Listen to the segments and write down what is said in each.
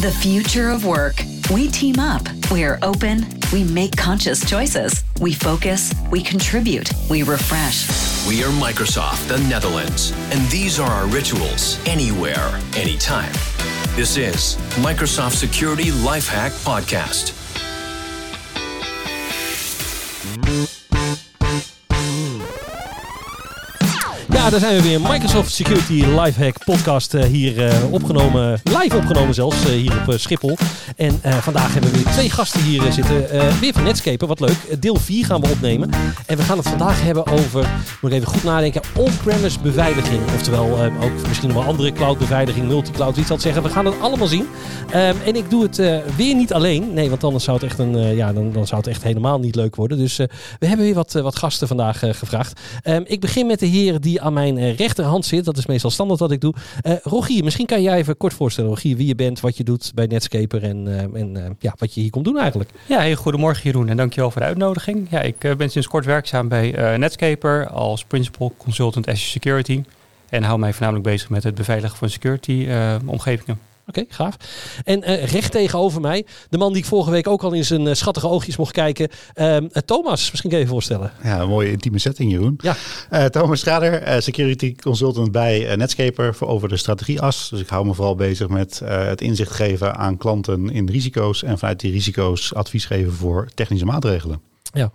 The future of work. We team up. We are open. We make conscious choices. We focus. We contribute. We refresh. We are Microsoft, the Netherlands, and these are our rituals anywhere, anytime. This is Microsoft Security Lifehack Podcast. Daar zijn we weer. Microsoft Security Lifehack podcast uh, hier uh, opgenomen, live opgenomen zelfs, uh, hier op Schiphol. En vandaag hebben we weer twee gasten hier zitten. weer van Netscaper, wat leuk. Deel 4 gaan we opnemen. En we gaan het vandaag hebben over, moet ik even goed nadenken, on-premise beveiliging. Oftewel ook misschien wel andere cloud beveiliging, multicloud, iets dat zeggen. We gaan het allemaal zien. Um, en ik doe het weer niet alleen. Nee, want anders zou het echt, een, ja, dan, dan zou het echt helemaal niet leuk worden. Dus we hebben weer wat, wat gasten vandaag gevraagd. Um, ik begin met de heren die aan mijn eh, rechterhand zit. Dat is meestal standaard wat ik doe. Uh, Rogier, misschien kan jij even kort voorstellen, Rogier, wie je bent, wat je doet bij Netscaper en, uh, en ja, wat je hier komt doen eigenlijk. Ja, hey, goedemorgen Jeroen en dankjewel voor de uitnodiging. Ja, ik ben sinds kort werkzaam bij Netscaper als Principal Consultant Azure Security. En hou mij voornamelijk bezig met het beveiligen van security omgevingen. Oké, gaaf. En uh, recht tegenover mij, de man die ik vorige week ook al in zijn uh, schattige oogjes mocht kijken. Uh, Thomas, misschien je je voorstellen. Ja, een mooie intieme setting, Jeroen. Ja. Thomas Schrader, security consultant bij Netscaper voor over de strategieas. Dus ik hou me vooral bezig met het inzicht geven aan klanten in risico's. En vanuit die risico's advies geven voor technische maatregelen. Ja,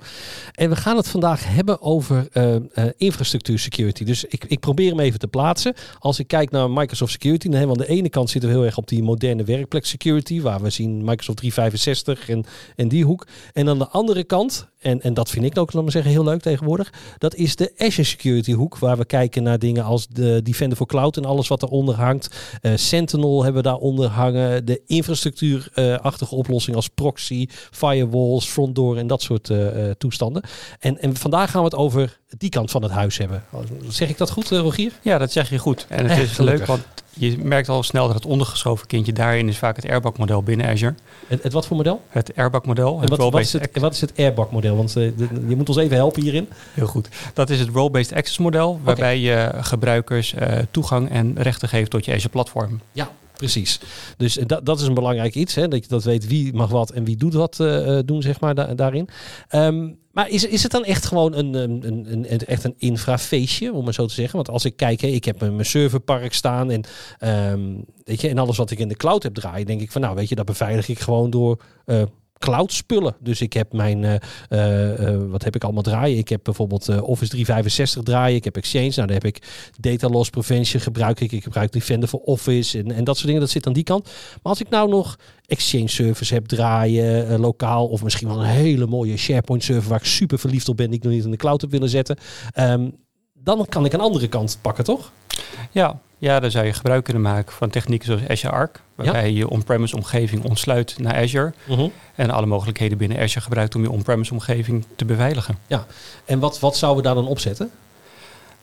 en we gaan het vandaag hebben over uh, infrastructuur security. Dus ik, ik probeer hem even te plaatsen. Als ik kijk naar Microsoft Security, dan hebben we aan de ene kant zitten we heel erg op die moderne werkplek security, waar we zien Microsoft 365 en, en die hoek. En aan de andere kant, en, en dat vind ik ook, laat maar zeggen, heel leuk tegenwoordig, dat is de Azure Security hoek, waar we kijken naar dingen als de Defender for Cloud en alles wat eronder hangt. Uh, Sentinel hebben we daaronder hangen, de infrastructuurachtige oplossing als proxy, firewalls, front door en dat soort uh, toestanden. En, en vandaag gaan we het over die kant van het huis hebben. Zeg ik dat goed, eh, Rogier? Ja, dat zeg je goed. En het is leuk, want je merkt al snel dat het ondergeschoven kindje daarin is vaak het Airbag-model binnen Azure. Het, het, wat voor model? Het Airbag-model. En wat, wat, is het, wat is het Airbag-model? Want uh, je moet ons even helpen hierin. Heel goed. Dat is het Role-Based Access model, waarbij je gebruikers uh, toegang en rechten geeft tot je Azure-platform. Ja, Precies. Dus dat, dat is een belangrijk iets. Hè? Dat je dat weet wie mag wat en wie doet wat uh, doen, zeg maar, daarin. Um, maar is, is het dan echt gewoon een, een, een, echt een infrafeestje, om maar zo te zeggen? Want als ik kijk, hè, ik heb mijn serverpark staan en, um, weet je, en alles wat ik in de cloud heb draaien, denk ik van nou, weet je, dat beveilig ik gewoon door cloud spullen. Dus ik heb mijn, uh, uh, wat heb ik allemaal draaien? Ik heb bijvoorbeeld Office 365 draaien. Ik heb Exchange. Nou, daar heb ik Data Loss Prevention gebruik ik. Ik gebruik Defender voor Office en, en dat soort dingen. Dat zit aan die kant. Maar als ik nou nog Exchange servers heb draaien, lokaal of misschien wel een hele mooie SharePoint server waar ik super verliefd op ben, die ik nog niet in de cloud heb willen zetten. Um, dan kan ik een andere kant pakken, toch? Ja, ja, dan zou je gebruik kunnen maken van technieken zoals Azure Arc, waarbij je je on-premise omgeving ontsluit naar Azure uh en alle mogelijkheden binnen Azure gebruikt om je on-premise omgeving te beveiligen. Ja, en wat, wat zouden we daar dan opzetten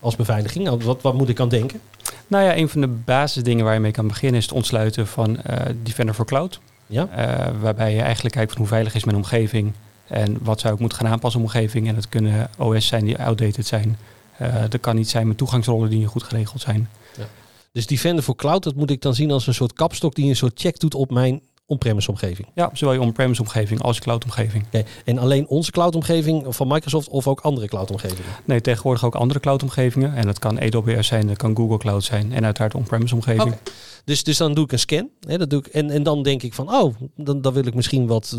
als beveiliging? Nou, wat, wat moet ik aan denken? Nou ja, een van de basisdingen waar je mee kan beginnen is het ontsluiten van uh, Defender for Cloud. Ja. Uh, waarbij je eigenlijk kijkt van hoe veilig is mijn omgeving en wat zou ik moeten gaan aanpassen omgeving. En dat kunnen OS zijn die outdated zijn. Uh, dat kan niet zijn met toegangsrollen die niet goed geregeld zijn. Ja. Dus Defender voor Cloud, dat moet ik dan zien als een soort kapstok die een soort check doet op mijn on-premise omgeving. Ja, zowel je on-premise omgeving als je cloud omgeving. Okay. En alleen onze cloud omgeving van Microsoft of ook andere cloud omgevingen? Nee, tegenwoordig ook andere cloud omgevingen. En dat kan AWS zijn, dat kan Google Cloud zijn en uiteraard on-premise omgeving. Okay. Dus, dus dan doe ik een scan. Hè, dat doe ik, en, en dan denk ik van, oh, dan, dan wil ik misschien wat,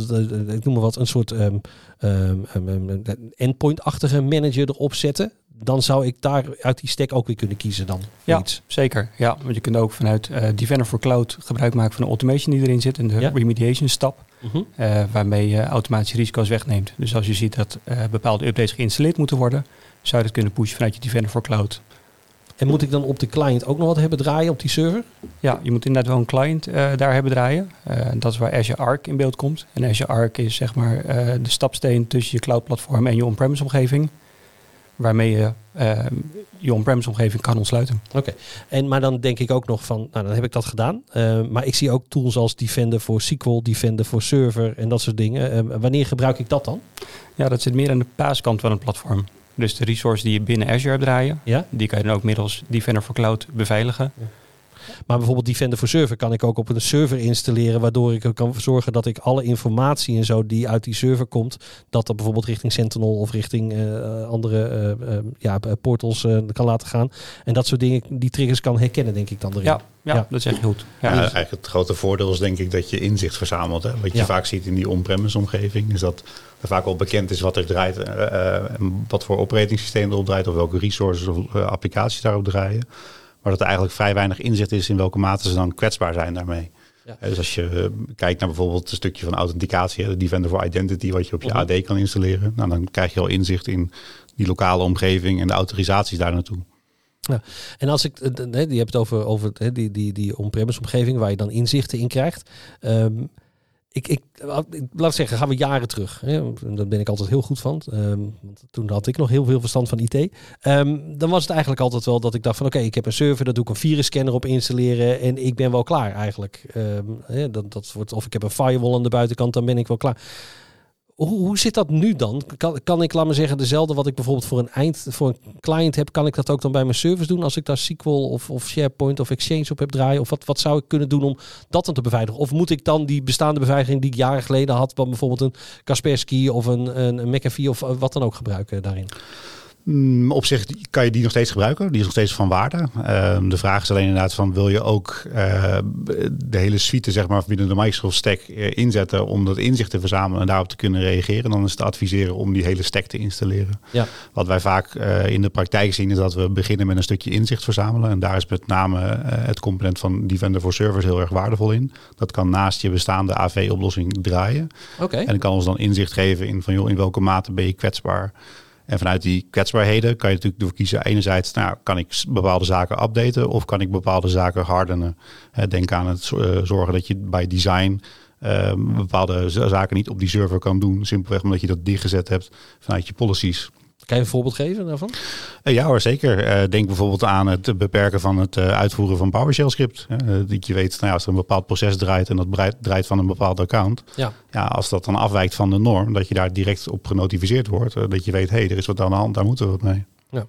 ik noem maar wat, een soort um, um, um, endpoint-achtige manager erop zetten dan zou ik daar uit die stack ook weer kunnen kiezen dan. Ja, iets. zeker. Ja, want je kunt ook vanuit uh, Defender for Cloud gebruik maken van de automation die erin zit en de ja. remediation stap. Uh -huh. uh, waarmee je automatische risico's wegneemt. Dus als je ziet dat uh, bepaalde updates geïnstalleerd moeten worden, zou je dat kunnen pushen vanuit je Defender for Cloud. En moet ik dan op de client ook nog wat hebben draaien op die server? Ja, je moet inderdaad wel een client daar hebben draaien. dat is waar Azure Arc in beeld komt. En Azure Arc is zeg maar de stapsteen tussen je cloud platform en je on-premise omgeving waarmee je uh, je on-premise omgeving kan ontsluiten. Oké, en maar dan denk ik ook nog van, nou dan heb ik dat gedaan. Uh, maar ik zie ook tools als Defender voor SQL, Defender voor server en dat soort dingen. Uh, wanneer gebruik ik dat dan? Ja, dat zit meer aan de paaskant van het platform. Dus de resource die je binnen Azure hebt draaien, ja? die kan je dan ook middels Defender for Cloud beveiligen. Ja. Maar bijvoorbeeld Defender voor Server kan ik ook op een server installeren, waardoor ik kan zorgen dat ik alle informatie en zo die uit die server komt, dat dat bijvoorbeeld richting Sentinel of richting uh, andere uh, ja, portals kan laten gaan. En dat soort dingen, die triggers kan herkennen, denk ik dan erin. Ja, ja, dat zeg je goed. Ja, eigenlijk het grote voordeel is denk ik dat je inzicht verzamelt. Hè? Wat je vaak ziet in die on-premise omgeving, is dat er vaak al bekend is wat er draait, uh, wat voor operating erop draait, of welke resources of applicaties daarop draaien. Maar dat er eigenlijk vrij weinig inzicht is in welke mate ze dan kwetsbaar zijn daarmee. Ja. Dus als je kijkt naar bijvoorbeeld een stukje van authenticatie, de Defender for Identity, wat je op je mhm. AD kan installeren, nou, dan krijg je al inzicht in die lokale omgeving en de autorisaties daar naartoe. Ja. En als ik, je hebt het over, over die, die, die on-premise omgeving waar je dan inzichten in krijgt. Um, ik, ik, laat zeggen, gaan we jaren terug. Hè? Daar ben ik altijd heel goed van. Um, want toen had ik nog heel veel verstand van IT. Ehm, dan was het eigenlijk altijd wel dat ik dacht van oké, ik heb een server, daar doe ik een virusscanner op installeren en ik ben wel klaar eigenlijk. Um, dat, dat wordt, of ik heb een firewall aan de buitenkant, dan ben ik wel klaar. Hoe, hoe zit dat nu dan? Kan, kan ik, laat maar zeggen, dezelfde wat ik bijvoorbeeld voor een eind, voor een client heb, kan ik dat ook dan bij mijn service doen als ik daar SQL of, of SharePoint of Exchange op heb draaien? Of wat, wat zou ik kunnen doen om dat dan te beveiligen? Of moet ik dan die bestaande beveiliging die ik jaren geleden had, van bijvoorbeeld een Kaspersky of een, een, een McAfee of wat dan ook gebruiken daarin? Mm, op zich kan je die nog steeds gebruiken. Die is nog steeds van waarde. Ehm, de vraag is alleen inderdaad van wil je ook uh, de hele suite zeg maar, binnen de Microsoft stack uh, inzetten om dat inzicht te verzamelen en daarop te kunnen reageren. Dan is het te adviseren om die hele stack te installeren. Ja. Wat wij vaak uh, in de praktijk zien is dat we beginnen met een stukje inzicht verzamelen. En daar is met name het component van Defender for Servers heel erg waardevol in. Dat kan naast je bestaande AV-oplossing draaien. Okay. En kan ons dan inzicht geven in van joh, in welke mate ben je kwetsbaar. En vanuit die kwetsbaarheden kan je natuurlijk ervoor kiezen. Enerzijds, nou, kan ik bepaalde zaken updaten of kan ik bepaalde zaken hardenen. Denk aan het eh, zorgen dat je bij design uh, bepaalde zaken niet op die server kan doen. Simpelweg omdat je dat dichtgezet hebt vanuit je policies. Kan je een voorbeeld geven daarvan? Uh, ja hoor, zeker. Uh, denk bijvoorbeeld aan het beperken van het uh, uitvoeren van PowerShell script. dat je weet, nou ja, als er een bepaald proces draait en dat draait van een bepaald account. Ja. ja, als dat dan afwijkt van de norm, dat je daar direct op genotificeerd wordt. dat je weet, hé, hey, er is wat aan de hand, daar moeten we wat mee. Ja.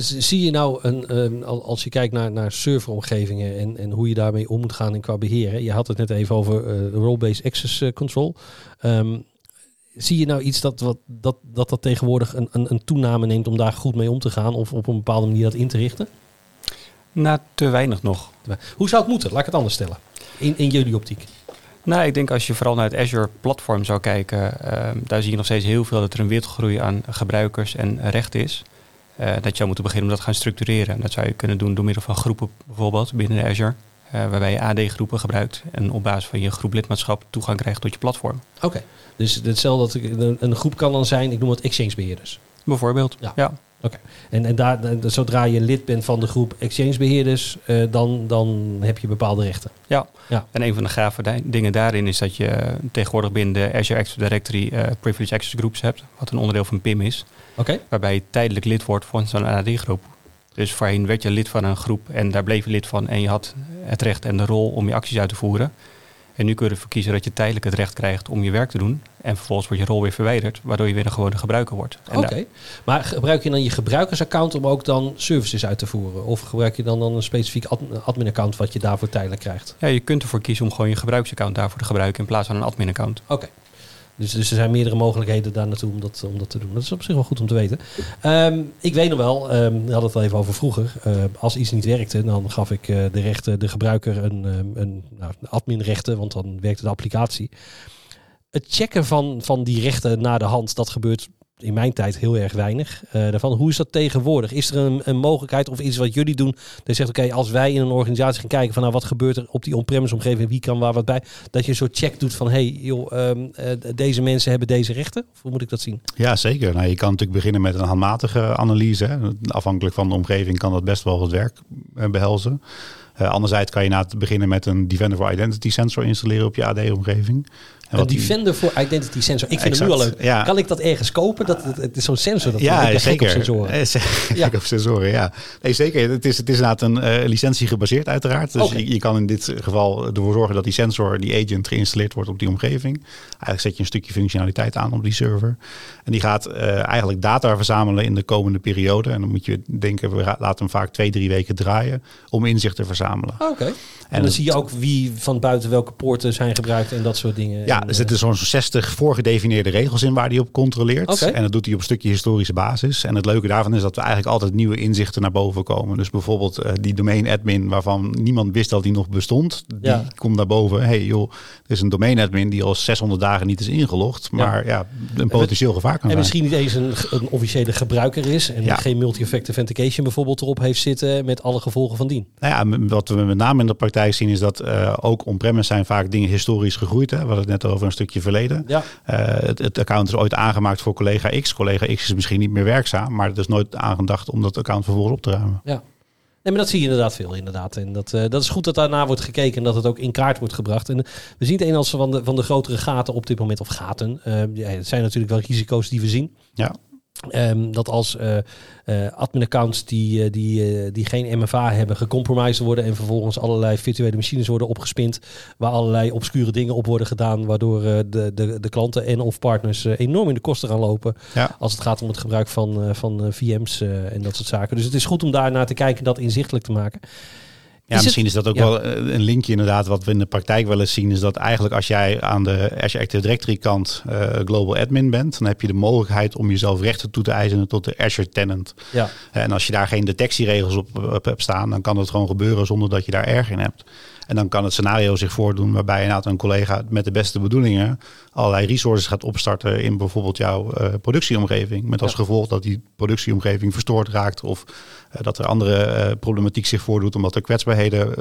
Zie je nou, een, um, als je kijkt naar, naar serveromgevingen en, en hoe je daarmee om moet gaan in qua beheer. Je had het net even over role-based access control. Um, zie je nou iets dat wat, dat, dat, dat tegenwoordig een, een, een toename neemt om daar goed mee om te gaan of op een bepaalde manier dat in te richten? Nou, te weinig nog. Hoe zou het moeten? Laat ik het anders stellen. In, in jullie optiek. Nou, ik denk als je vooral naar het Azure platform zou kijken, ehm, daar zie je nog steeds heel veel dat er een wereldgroei aan gebruikers en rechten is. Uh, dat je zou moeten beginnen om dat te gaan structureren. En dat zou je kunnen doen door middel van groepen bijvoorbeeld binnen Azure. Uh, waarbij je AD-groepen gebruikt en op basis van je groep lidmaatschap toegang krijgt tot je platform. Oké, dus hetzelfde dat een, een groep kan dan zijn, ik noem het exchange-beheerders. Bijvoorbeeld, ja. ja. Oké, en, en daar, zodra je lid bent van de groep exchange-beheerders, uh, dan, dan heb je bepaalde rechten. Ja. ja, en een van de gave dingen daarin is dat je tegenwoordig binnen de Azure Active Directory uh, Privilege Access Groups hebt, wat een onderdeel van PIM is. Oké. Waarbij je tijdelijk lid wordt van zo'n AD-groep. Dus voorheen werd je lid van een groep en daar bleef je lid van en je had het recht en de rol om je acties uit te voeren. En nu kun je ervoor kiezen dat je tijdelijk het recht krijgt om je werk te doen. En vervolgens wordt je rol weer verwijderd, waardoor je weer een gewone gebruiker wordt. Oké, maar gebruik je dan je gebruikersaccount om ook dan services uit te voeren? Of gebruik je dan, dan een specifiek admin-account wat je daarvoor tijdelijk krijgt? Ja, je kunt ervoor kiezen om gewoon je gebruiksaccount daarvoor te gebruiken in plaats van een admin-account. Oké. Dus, dus er zijn meerdere mogelijkheden daar naartoe om dat, om dat te doen. Dat is op zich wel goed om te weten. Ehm, ik weet nog wel, um, we hadden het al even over vroeger. Uh, als iets niet werkte, dan gaf ik uh, de, rechten, de gebruiker een, um, een nou, adminrechten, want dan werkte de applicatie. Het checken van, van die rechten naar de hand, dat gebeurt in mijn tijd heel erg weinig uh, daarvan. Hoe is dat tegenwoordig? Is er een, een mogelijkheid of iets wat jullie doen? Dat zegt, oké, als wij in een organisatie gaan kijken van nou, wat gebeurt er op die on-premise omgeving, wie kan waar wat bij, dat je een soort check doet van hey, joh, um, uh, deze mensen hebben deze rechten? Of hoe moet ik dat zien? Ja, zeker. Nou, je kan natuurlijk beginnen met een handmatige analyse. Afhankelijk van de omgeving kan dat best wel het werk uh, behelzen. anderzijds kan je na het beginnen met een Defender for Identity sensor installeren op je AD-omgeving. Een Defender voor Identity Sensor. Ik vind exact, hem nu al leuk. Ja. Kan ik dat ergens kopen? Dat, het, is zo'n sensor. Dat ja, zeker. Op sensoren. Eh, ja. op sensoren, ja. Nee, zeker. Het is, het is inderdaad een uh, licentie gebaseerd uiteraard. Dus je, je, kan in dit geval ervoor zorgen dat die sensor, die agent, geïnstalleerd wordt op die omgeving. Eigenlijk zet je een stukje functionaliteit aan op die server. En die gaat uh, eigenlijk data verzamelen in de komende periode. En dan moet je denken, we laten hem vaak twee, drie weken draaien om inzicht te verzamelen verzamelen. Oké. En, dan zie je ook wie van buiten welke poorten zijn gebruikt en dat soort dingen. Ja, er zitten zo'n 60 voorgedefinieerde regels in waar hij op controleert. En dat doet hij op een stukje historische basis. En het leuke daarvan is dat we eigenlijk altijd nieuwe inzichten naar boven komen. Dus bijvoorbeeld uh, die domain admin waarvan niemand wist dat die nog bestond. Die komt naar boven. hey, joh, er is een domain admin die al 600 dagen niet is ingelogd. Maar ja, een potentieel gevaar kan en misschien niet eens een, een officiële gebruiker is. En geen multi-effect authentication bijvoorbeeld erop heeft zitten met alle gevolgen van dien. Nou ja, wat we met name in de praktijk zien is dat uh, ook on-premise zijn vaak dingen historisch gegroeid. Hè. We hadden het net over een stukje verleden. Ja. Uh, het, het, account is ooit aangemaakt voor collega X. Collega X is misschien niet meer werkzaam, maar het is nooit aangedacht om dat account vervolgens op te ruimen. Ja. Nee, maar dat zie je inderdaad veel, inderdaad. En dat, uh, dat is goed dat daarna wordt gekeken en dat het ook in kaart wordt gebracht. En we zien het een als van de, van de grotere gaten op dit moment, of gaten. Uh, ja, het zijn natuurlijk wel risico's die we zien. Ja. Um, dat als uh, uh, admin-accounts die, uh, die, die geen MFA hebben gecompromised worden en vervolgens allerlei virtuele machines worden opgespind, waar allerlei obscure dingen op worden gedaan, waardoor de, de, de klanten en of partners enorm in de kosten gaan lopen ja. als het gaat om het gebruik van, van VM's en dat soort zaken. Dus het is goed om daar naar te kijken en dat inzichtelijk te maken. Ja, misschien is dat ook wel eh, een linkje inderdaad. Wat we in de praktijk wel eens zien is dat eigenlijk als jij aan de Azure Active Directory kant uh, global admin bent, dan heb je de mogelijkheid om jezelf rechten toe te eisen tot de Azure tenant. Ja. En als je daar geen detectieregels op, op hebt staan, dan kan dat gewoon gebeuren zonder dat je daar erg in hebt. En dan kan het scenario zich voordoen waarbij inderdaad een collega met de beste bedoelingen allerlei resources gaat opstarten in bijvoorbeeld jouw uh, productieomgeving. Met als gevolg dat die productieomgeving verstoord raakt of uh, dat er andere uh, problematiek zich voordoet omdat er kwetsbaarheden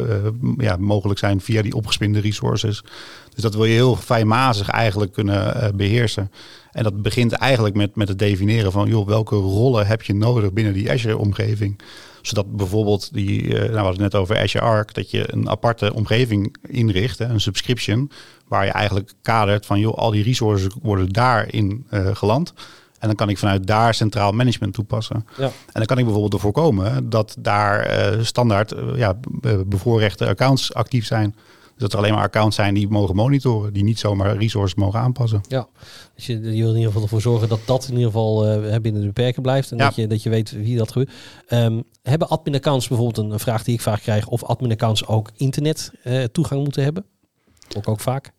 ja, mogelijk zijn via die opgespinde resources. Dus dat wil je heel fijnmazig eigenlijk kunnen beheersen. En dat begint eigenlijk met, met het definiëren van joh, welke rollen heb je nodig binnen die Azure-omgeving zodat bijvoorbeeld die, uh, nou we hadden het net over Azure Arc, dat je een aparte omgeving inricht, hè, een subscription, waar je eigenlijk kadert van joh, al die resources worden daarin uh, geland. En dan kan ik vanuit daar centraal management toepassen. Ja. En dan kan ik bijvoorbeeld ervoor komen dat daar uh, standaard ja, bevoorrechte accounts actief zijn dat er alleen maar accounts zijn die mogen monitoren, die niet zomaar resources mogen aanpassen. Ja, dus je, je wil in ieder geval ervoor zorgen dat dat in ieder geval uh, binnen de beperken blijft en dat, je, dat je weet wie dat gebeurt. Um, hebben admin-accounts bijvoorbeeld een, vraag die ik vaak krijg, of admin-accounts ook internet uh, toegang moeten hebben? Ook ook vaak.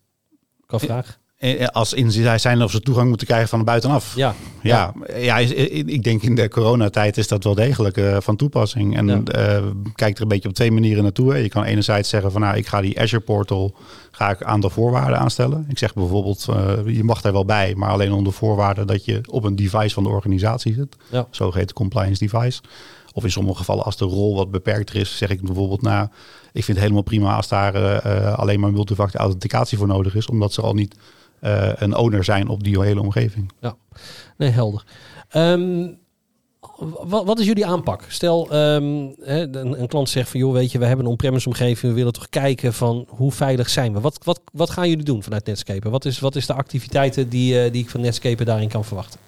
Kan vraag. Eh, eh, als in zij zijn of ze toegang moeten krijgen van buitenaf. Ja, ja, ja. ik denk in de coronatijd is dat wel degelijk uh, van toepassing. En ja. uh, kijk er een beetje op twee manieren naartoe. Hè. Je kan enerzijds zeggen van nou, ik ga die Azure Portal ga ik aan de voorwaarden aanstellen. Ik zeg bijvoorbeeld, uh, je mag er wel bij, maar alleen onder voorwaarde dat je op een device van de organisatie zit. Ja. Zogeheten compliance device. Of in sommige gevallen als de rol wat beperkter is, zeg ik bijvoorbeeld nou, ik vind het helemaal prima als daar alleen maar multifactor authenticatie voor nodig is, omdat ze al niet een owner zijn op die hele omgeving. Ja, nee, helder. Um, wat, wat, is jullie aanpak? Stel, um, hè, een, een, klant zegt van, joh, weet je, we hebben een on-premise omgeving, we willen toch kijken van hoe veilig zijn we? Wat, wat, wat gaan jullie doen vanuit Netscape? Wat is, wat is de activiteiten die, uh, die ik van Netscape daarin kan verwachten?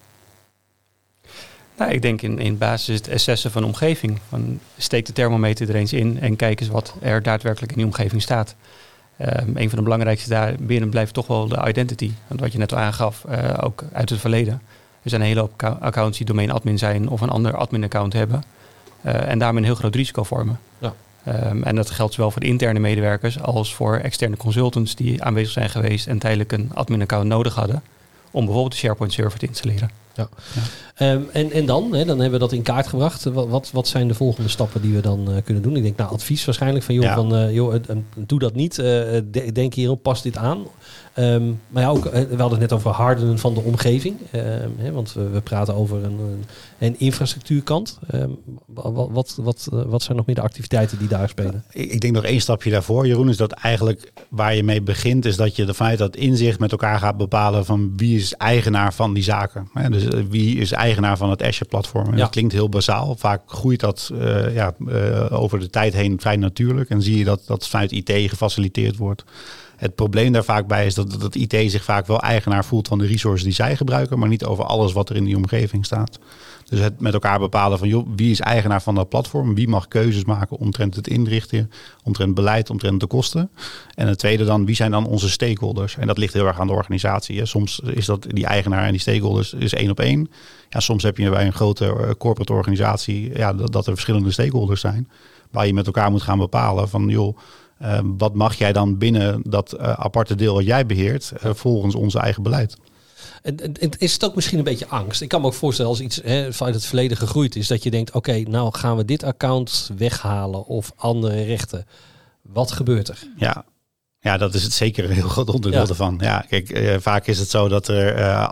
Nou, ik denk in, in basis het assessen van de omgeving. Van, steek de thermometer er eens in en kijk eens wat er daadwerkelijk in die omgeving staat. Um, een van de belangrijkste daar binnen blijft toch wel de identity. Want wat je net al aangaf, uh, ook uit het verleden. Er zijn een hele hoop accounts die domain admin zijn of een ander admin account hebben. Uh, en daarmee een heel groot risico vormen. Ja. Um, en dat geldt zowel voor de interne medewerkers als voor externe consultants die aanwezig zijn geweest en tijdelijk een admin account nodig hadden om bijvoorbeeld de SharePoint server te installeren. Ja. Um, en, en dan, hè, dan hebben we dat in kaart gebracht. Wat, wat zijn de volgende stappen die we dan uh, kunnen doen? Ik denk, nou, advies waarschijnlijk van, joh, ja. van, uh, joh uh, doe dat niet. denk hierop, pas dit aan. Um, maar ja, ook, we hadden het net over hardenen van de omgeving. Um, hè, want we, we, praten over een, een, infrastructuurkant. wat, wat, wat, wat zijn nog meer de activiteiten die daar spelen? Ik, ik denk nog één stapje daarvoor, Jeroen, is dat eigenlijk waar je mee begint, is dat je er vanuit dat inzicht met elkaar gaat bepalen van wie is eigenaar van die zaken. Hè? Dus wie is eigenaar van het Azure-platform. Ja. Dat klinkt heel bazaal. Vaak groeit dat uh, ja, uh, over de tijd heen vrij natuurlijk. En zie je dat dat vanuit IT gefaciliteerd wordt. Het probleem daar vaak bij is dat, dat IT zich vaak wel eigenaar voelt van de resources die zij gebruiken, maar niet over alles wat er in die omgeving staat. Dus het met elkaar bepalen van joh, wie is eigenaar van dat platform, wie mag keuzes maken omtrent het inrichten, omtrent beleid, omtrent de kosten. En het tweede dan, wie zijn dan onze stakeholders? En dat ligt heel erg aan de organisatie. Soms is dat die eigenaar en die stakeholders is één op één. Ja, soms heb je bij een grote eh, corporate organisatie ja, dat er verschillende stakeholders zijn. waar je met elkaar moet gaan bepalen van joh, wat mag jij dan binnen dat aparte deel wat jij beheert volgens ons eigen beleid? Is het ook misschien een beetje angst? Ik kan me ook voorstellen als iets hè, vanuit het verleden gegroeid is, dat je denkt, oké, nou gaan we dit account weghalen of andere rechten. Wat gebeurt er? Ja, ja, dat is het zeker een heel groot onderdeel ervan. Ja, kijk, eh, vaak is het zo dat er, uh,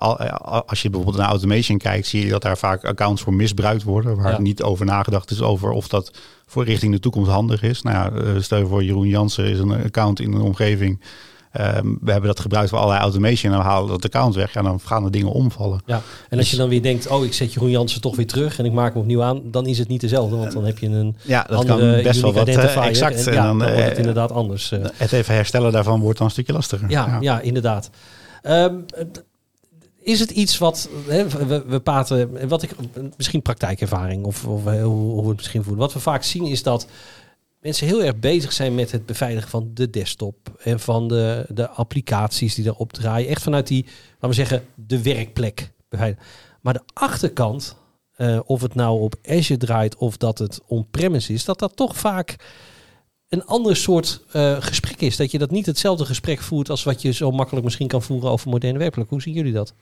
als je bijvoorbeeld naar automation kijkt, zie je dat daar vaak accounts voor misbruikt worden, waar niet over nagedacht is over of dat voor richting de toekomst handig is. Nou ja, stel je voor Jeroen Jansen is een account in een omgeving Ehm, we hebben dat gebruikt voor allerlei automation en we halen dat account weg. En dan gaan de dingen omvallen. Ja, en als je dus- dan weer denkt, oh ik zet Jeroen Jansen toch weer terug en ik maak hem opnieuw aan, dan is het niet dezelfde. Want dan heb je een ja, dat andere kan best wel wat exact. En, ja, dan, dan wordt het eh, inderdaad anders. Uh. Het even herstellen daarvan wordt dan een stukje lastiger. Ja, ja. inderdaad. Um, is het iets wat hè, we, we praten, wat ik misschien praktijkervaring of, of hoe, hoe we het misschien voelen. Wat we vaak zien is dat mensen heel erg bezig zijn met het beveiligen van de desktop en van de, de applicaties die erop draaien. Echt vanuit die, laten we zeggen, de werkplek beveiligen. Maar de achterkant, uh, of het nou op Azure draait of dat het on-premise is, dat dat toch vaak een ander soort uh, gesprek is. Dat je dat niet hetzelfde gesprek voert als wat je zo makkelijk misschien kan voeren over moderne werkplek. Hoe zien jullie dat?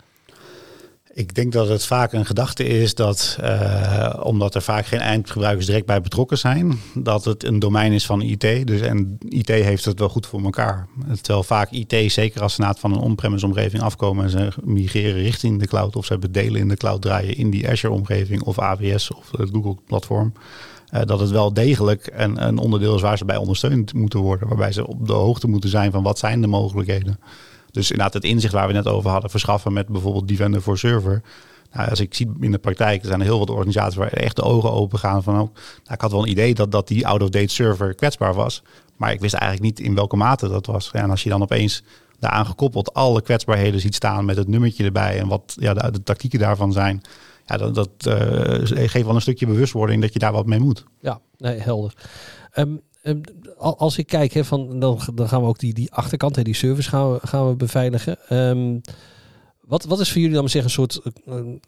Ik denk dat het vaak een gedachte is dat, uh, omdat er vaak geen eindgebruikers direct bij betrokken zijn, dat het een domein is van IT. Dus en IT heeft het wel goed voor elkaar. Terwijl vaak IT, zeker als ze na van een on-premise omgeving afkomen en ze migreren richting de cloud, of ze hebben delen in de cloud draaien in die Azure omgeving of AWS of het Google platform. Uh, dat het wel degelijk een, een onderdeel is waar ze bij ondersteund moeten worden. Waarbij ze op de hoogte moeten zijn van wat zijn de mogelijkheden. Dus inderdaad het inzicht waar we net over hadden, verschaffen met bijvoorbeeld Defender voor Server. Nou, als ik zie in de praktijk, er zijn heel wat organisaties waar echt de ogen open gaan van, ook. Oh, nou, ik had wel een idee dat, dat die out-of-date server kwetsbaar was, maar ik wist eigenlijk niet in welke mate dat was. en als je dan opeens daaraan gekoppeld alle kwetsbaarheden ziet staan met het nummertje erbij en wat ja, de, tactieken daarvan zijn, ja, dat, dat uh, geeft wel een stukje bewustwording dat je daar wat mee moet. Ja, nee, helder. Ehm, als ik kijk, hè, van, dan, dan gaan we ook die, die achterkant, hè, die service gaan we, gaan we beveiligen. Um, wat, wat is voor jullie dan zeggen een soort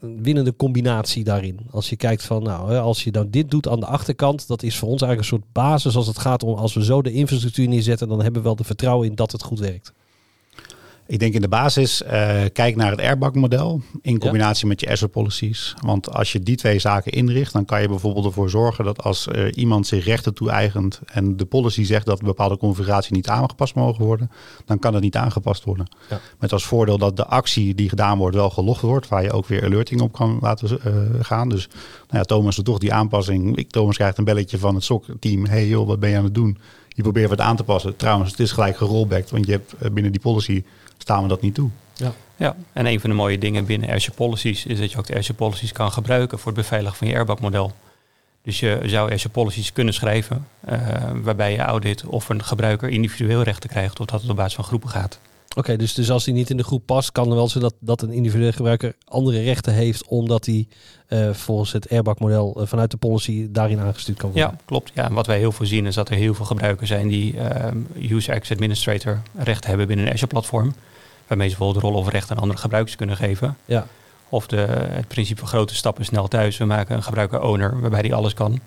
winnende combinatie daarin? Als je kijkt van, nou, als je dan dit doet aan de achterkant, dat is voor ons eigenlijk een soort basis als het gaat om, als we zo de infrastructuur neerzetten, dan hebben we wel de vertrouwen in dat het goed werkt. Ik denk in de basis, uh, kijk naar het Airbag-model in combinatie met je Azure policies. Want als je die twee zaken inricht, dan kan je bijvoorbeeld ervoor zorgen dat als uh, iemand zich rechten toe-eigent en de policy zegt dat een bepaalde configuratie niet aangepast mogen worden, dan kan het niet aangepast worden. Ja. Met als voordeel dat de actie die gedaan wordt wel gelogd wordt, waar je ook weer alerting op kan laten uh, gaan. Dus nou ja, Thomas doet toch die aanpassing. Ik, Thomas krijgt een belletje van het SOC-team. Hey joh, wat ben je aan het doen? Je probeert wat aan te passen. Trouwens, het is gelijk gerollbacked, want je hebt binnen die policy staan we dat niet toe. Ja. ja, en een van de mooie dingen binnen Azure Policies is dat je ook de Azure Policies kan gebruiken voor het beveiligen van je Airbag-model. Dus je zou Azure Policies kunnen schrijven uh, waarbij je audit of een gebruiker individueel rechten krijgt of dat het op basis van groepen gaat. Oké, dus, dus als hij niet in de groep past, kan er wel zijn dat, dat een individuele gebruiker andere rechten heeft, omdat hij uh, volgens het Airbag-model uh, vanuit de policy daarin aangestuurd kan worden. Ja, klopt. Ja, en wat wij heel veel zien is dat er heel veel gebruikers zijn die uh, User Access Administrator rechten hebben binnen een Azure-platform, waarmee ze bijvoorbeeld rollen of rechten aan andere gebruikers kunnen geven. Ja. Of de, het principe van grote stappen snel thuis. We maken een gebruiker-owner waarbij die alles kan.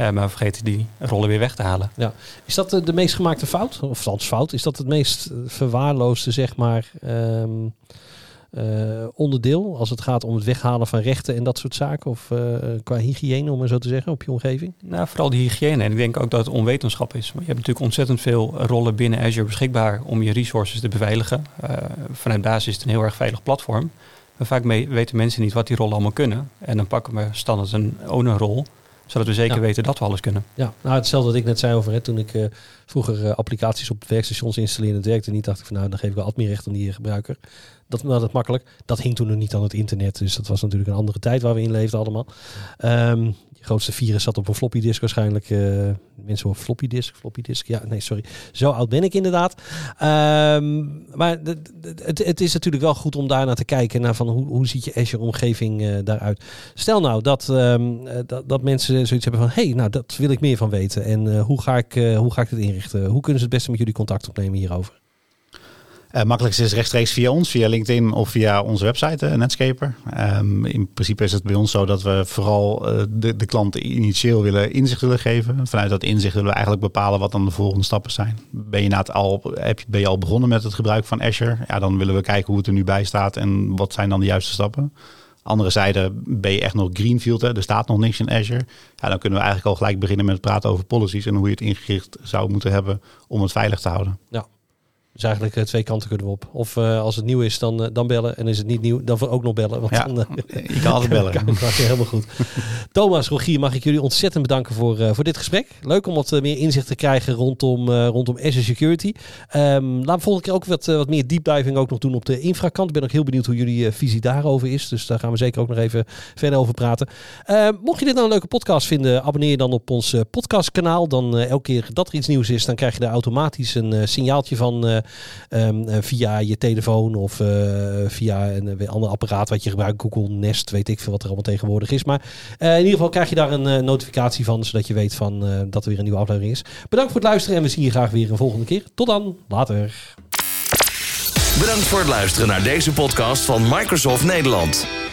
Uh, maar we vergeten die rollen weer weg te halen. Ja. Is dat de, de meest gemaakte fout? Of althans fout? Is dat het meest verwaarloosde, zeg maar, um, uh, onderdeel als het gaat om het weghalen van rechten en dat soort zaken? Of uh, qua hygiëne, om maar zo te zeggen, op je omgeving? Nou, vooral die hygiëne. En ik denk ook dat het onwetenschap is. Je hebt natuurlijk ontzettend veel rollen binnen Azure beschikbaar om je resources te beveiligen. vanuit basis is het een heel erg veilig platform. Maar vaak weten mensen niet wat die rollen allemaal kunnen. En dan pakken we standaard een ownerrol zodat we zeker weten dat we alles kunnen. Ja, nou hetzelfde wat ik net zei over hè, toen ik uh, vroeger uh, applicaties op werkstations installeerde, het werkte niet, dacht ik van nou dan geef ik wel adminrecht aan die gebruiker. Dat, nou, dat makkelijk. Dat hing toen nog niet aan het internet, dus dat was natuurlijk een andere tijd waar we in leefden allemaal. Um, grootste virus zat op een floppy disk waarschijnlijk. Uh, mensen horen floppy disk, floppy disk. Ja, nee, sorry. Zo oud ben ik inderdaad. Um, maar het, het, is natuurlijk wel goed om daar naar te kijken. Naar van hoe, hoe ziet je Azure omgeving uh, daaruit. Stel nou dat, um, dat, dat, mensen zoiets hebben van... hé, hey, nou dat wil ik meer van weten. En hoe, ga ik, hoe ga ik dit inrichten? Hoe kunnen ze het beste met jullie contact opnemen hierover? Uh, makkelijkste is rechtstreeks via ons, via LinkedIn of via onze website, uh, Netscaper. Um, in principe is het bij ons zo dat we vooral uh, de, de klanten initieel willen inzicht willen geven. Vanuit dat inzicht willen we eigenlijk bepalen wat dan de volgende stappen zijn. Ben je, na het al, heb, ben je al begonnen met het gebruik van Azure? Ja, dan willen we kijken hoe het er nu bij staat en wat zijn dan de juiste stappen. Andere zijde ben je echt nog greenfield, hè? er staat nog niks in Azure. Ja, dan kunnen we eigenlijk al gelijk beginnen met praten over policies en hoe je het ingericht zou moeten hebben om het veilig te houden. Ja, dus eigenlijk uh, twee kanten kunnen we op. Of uh, als het nieuw is, dan, uh, dan bellen. En is het niet nieuw, dan ook nog bellen. Want ja, dan, je kan altijd bellen. kan, kan, helemaal goed. Thomas, Rogier, mag ik jullie ontzettend bedanken voor, voor dit gesprek. Leuk om wat meer inzicht te krijgen rondom, rondom Azure Security. Um, laat volgende keer ook wat, wat meer deep diving ook nog doen op de infrakant. Ik ben ook heel benieuwd hoe jullie visie daarover is. Dus daar gaan we zeker ook nog even verder over praten. Uh, mocht je dit nou een leuke podcast vinden, abonneer je dan op ons podcastkanaal. Dan elke keer dat er iets nieuws is, dan krijg je daar automatisch een signaaltje van um, via je telefoon of uh, via een, een ander apparaat wat je gebruikt. Google Nest, weet ik veel wat er allemaal tegenwoordig is. Maar in ieder geval krijg je daar een notificatie van, zodat je weet van, dat er weer een nieuwe aflevering is. Bedankt voor het luisteren en we zien je graag weer een volgende keer. Tot dan, later. Bedankt voor het luisteren naar deze podcast van Microsoft Nederland.